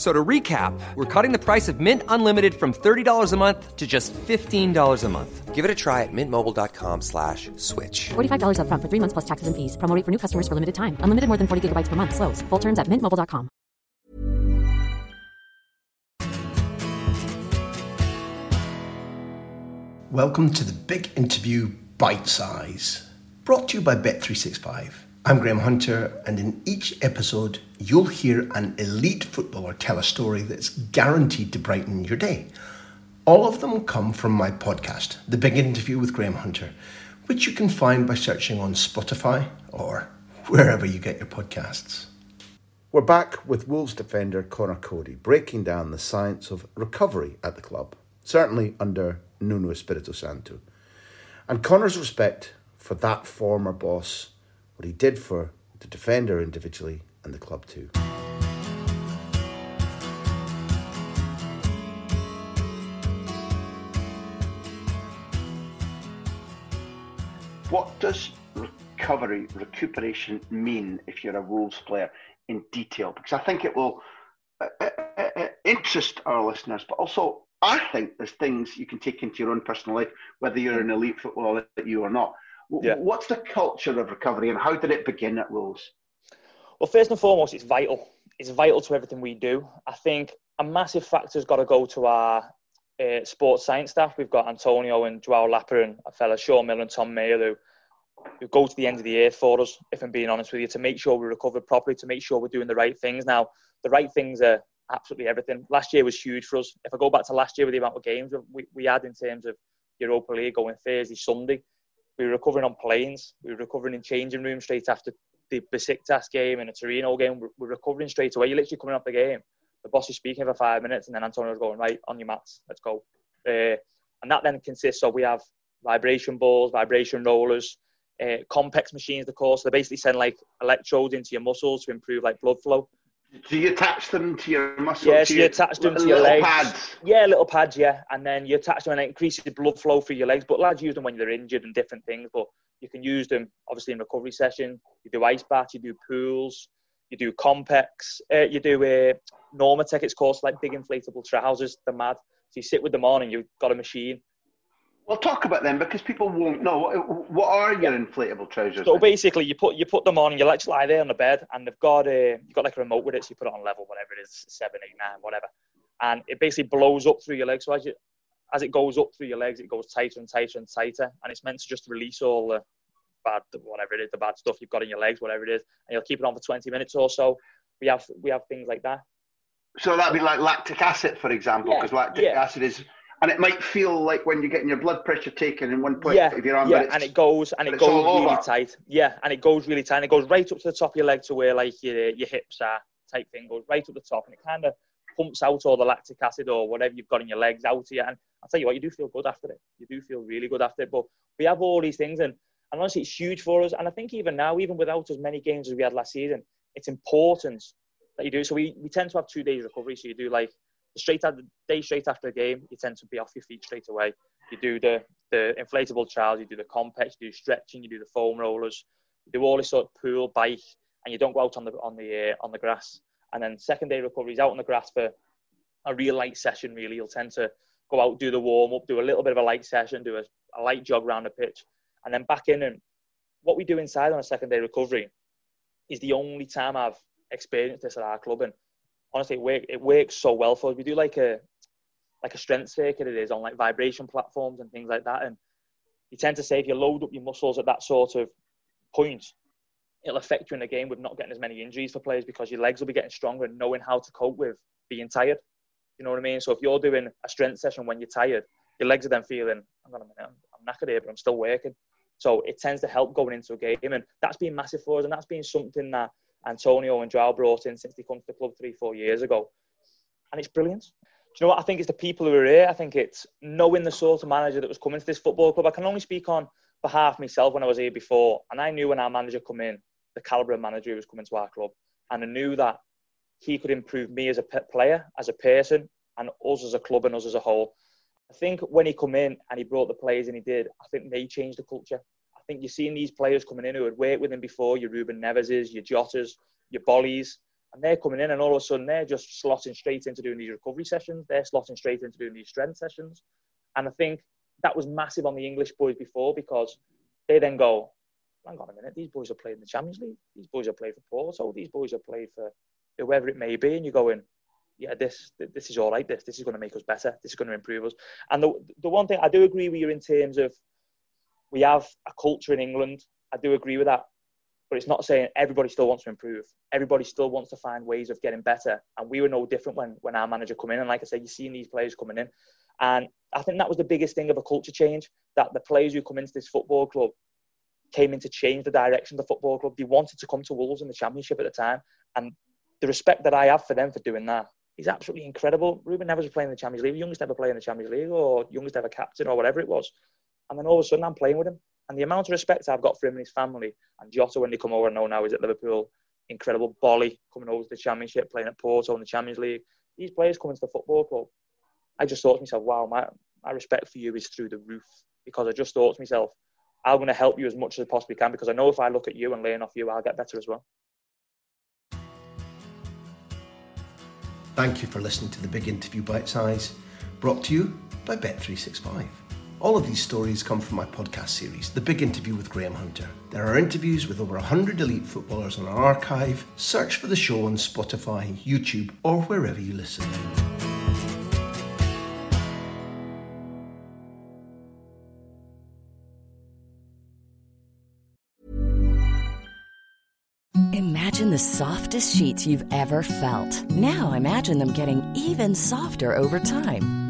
So to recap, we're cutting the price of Mint Unlimited from $30 a month to just $15 a month. Give it a try at mintmobile.com slash switch. $45 up front for three months plus taxes and fees. Promo rate for new customers for limited time. Unlimited more than 40 gigabytes per month. Slows. Full terms at mintmobile.com. Welcome to the big interview Bite Size, brought to you by Bet365. I'm Graham Hunter, and in each episode, you'll hear an elite footballer tell a story that's guaranteed to brighten your day. All of them come from my podcast, The Big Interview with Graham Hunter, which you can find by searching on Spotify or wherever you get your podcasts. We're back with Wolves defender Conor Coady breaking down the science of recovery at the club, certainly under Nuno Espirito Santo. And Conor's respect for that former boss, what he did for the defender individually and the club too. What does recovery, recuperation mean if you're a Wolves player in detail? Because I think it will uh, uh, uh, interest our listeners, but also I think there's things you can take into your own personal life, whether you're an elite footballer you or not. Yeah. What's the culture of recovery and how did it begin at Wolves? Well, first and foremost, it's vital. It's vital to everything we do. I think a massive factor's got to go to our uh, sports science staff. We've got Antonio and Joao Lapper and a fella, Sean Miller and Tom Mayer, who, who go to the end of the year for us, if I'm being honest with you, to make sure we recover properly, to make sure we're doing the right things. Now, the right things are absolutely everything. Last year was huge for us. If I go back to last year with the amount of games we, we had in terms of Europa League going Thursday, Sunday, we were recovering on planes. We were recovering in changing rooms straight after the Besiktas game and a Torino game. We're, recovering straight away. You're literally coming off the game. The boss is speaking for five minutes, and then Antonio's going right on your mats. Let's go. Uh, and that then consists of we have vibration balls, vibration rollers, uh, Compex machines. Of course, they basically send like electrodes into your muscles to improve like blood flow. Do you attach them to your muscles? Yes, you attach them to your legs. Pads. Yeah, little pads. Yeah, and then you attach them and it increases the blood flow through your legs. But lads use them when they're injured and different things. But you can use them obviously in recovery session. You do ice baths, you do pools, you do Compex, uh, you do a uh, Normatec. It's called like big inflatable trousers. They're mad. So you sit with them on and you've got a machine We'll talk about them because people won't know. What are your inflatable trousers? So then? basically, you put you put them on and you let lie there on the bed, and they've got a you've got like a remote with it, so you put it on level, whatever it is, seven, eight, nine, whatever, and it basically blows up through your legs. So as you as it goes up through your legs, it goes tighter and tighter and tighter, and it's meant to just release all the bad whatever it is, the bad stuff you've got in your legs, whatever it is, and you'll keep it on for 20 minutes or so. We have we have things like that. So that'd be like lactic acid, for example, because yeah, lactic yeah. acid is and it might feel like when you're getting your blood pressure taken in one point yeah, of your arm. Yeah, and it goes and it goes really tight. Yeah, and it goes really tight. And it goes right up to the top of your leg to where like your your hips are. Type thing goes right up the top, and it kind of pumps out all the lactic acid or whatever you've got in your legs out here. And I'll tell you what, you do feel good after it. You do feel really good after it. But we have all these things, and, and honestly, it's huge for us. And I think even now, even without as many games as we had last season, it's important that you do. So we, we tend to have two days recovery. So you do like straight the day straight after the game, you tend to be off your feet straight away. You do the the inflatable trials, you do the Compex, you do stretching, you do the foam rollers, you do all this sort of pool, bike, and you don't go out on the on the uh, on the grass. And then second day recovery is out on the grass for a real light session. Really, you'll tend to go out, do the warm up, do a little bit of a light session, do a, a light jog around the pitch, and then back in. And what we do inside on a second day recovery is the only time I've experienced this at our club. And honestly, it, work, it works so well for us. We do like a like a strength circuit it is on like vibration platforms and things like that. And you tend to say if you load up your muscles at that sort of point, it'll affect you in the game with not getting as many injuries for players because your legs will be getting stronger and knowing how to cope with being tired. You know what I mean? So if you're doing a strength session when you're tired, your legs are then feeling, I'm gonna, I'm, I'm knackered here, but I'm still working. So it tends to help going into a game, and that's been massive for us, and that's been something that Antonio and Joao brought in since they come to the club three, four years ago, and it's brilliant. Do you know what? I think it's the people who are here. I think it's knowing the sort of manager that was coming to this football club. I can only speak on behalf of myself when I was here before, and I knew when our manager come in, the calibre of manager who was coming to our club, and I knew that he could improve me as a player, as a person, and us as a club and us as a whole. I think when he come in and he brought the players and he did, I think they changed the culture. Think you're seeing these players coming in who had worked with him before, your Ruben Neveses, your Jotas, your Bolys, and they're coming in and all of a sudden they're just slotting straight into doing these recovery sessions. They're slotting straight into doing these strength sessions. And I think that was massive on the English boys before because they then go, hang on a minute, these boys are playing in the Champions League. These boys are playing for Porto. These boys are playing for whoever it may be. And you're going, yeah, this this is all right. This this is going to make us better. This is going to improve us. And the the one thing I do agree with you in terms of we have a culture in England. I do agree with that, but it's not saying everybody still wants to improve. Everybody still wants to find ways of getting better. And we were no different when when our manager come in. And like I said, you're seeing these players coming in, and I think that was the biggest thing of a culture change. That the players who come into this football club came in to change the direction of the football club. They wanted to come to Wolves in the Championship at the time, and the respect that I have for them for doing that is absolutely incredible. Ruben Neves was playing in the Champions League, youngest ever player in the Champions League, or youngest ever captain, or whatever it was. And then all of a sudden, I'm playing with him. And the amount of respect I've got for him and his family, and Jota when they come over, I know now he's at Liverpool, incredible. Boly coming over to the Championship, playing at Porto in the Champions League. These players coming to the football club. I just thought to myself, wow, my, my respect for you is through the roof. Because I just thought to myself, I'm going to help you as much as I possibly can because I know if I look at you and learn off you, I'll get better as well. Thank you for listening to the Big Interview Bite Size, brought to you by Bet365. All of these stories come from my podcast series, The Big Interview with Graham Hunter. There are interviews with over 100 elite footballers on our archive. Search for the show on Spotify, YouTube, or wherever you listen. Imagine the softest sheets you've ever felt. Now imagine them getting even softer over time.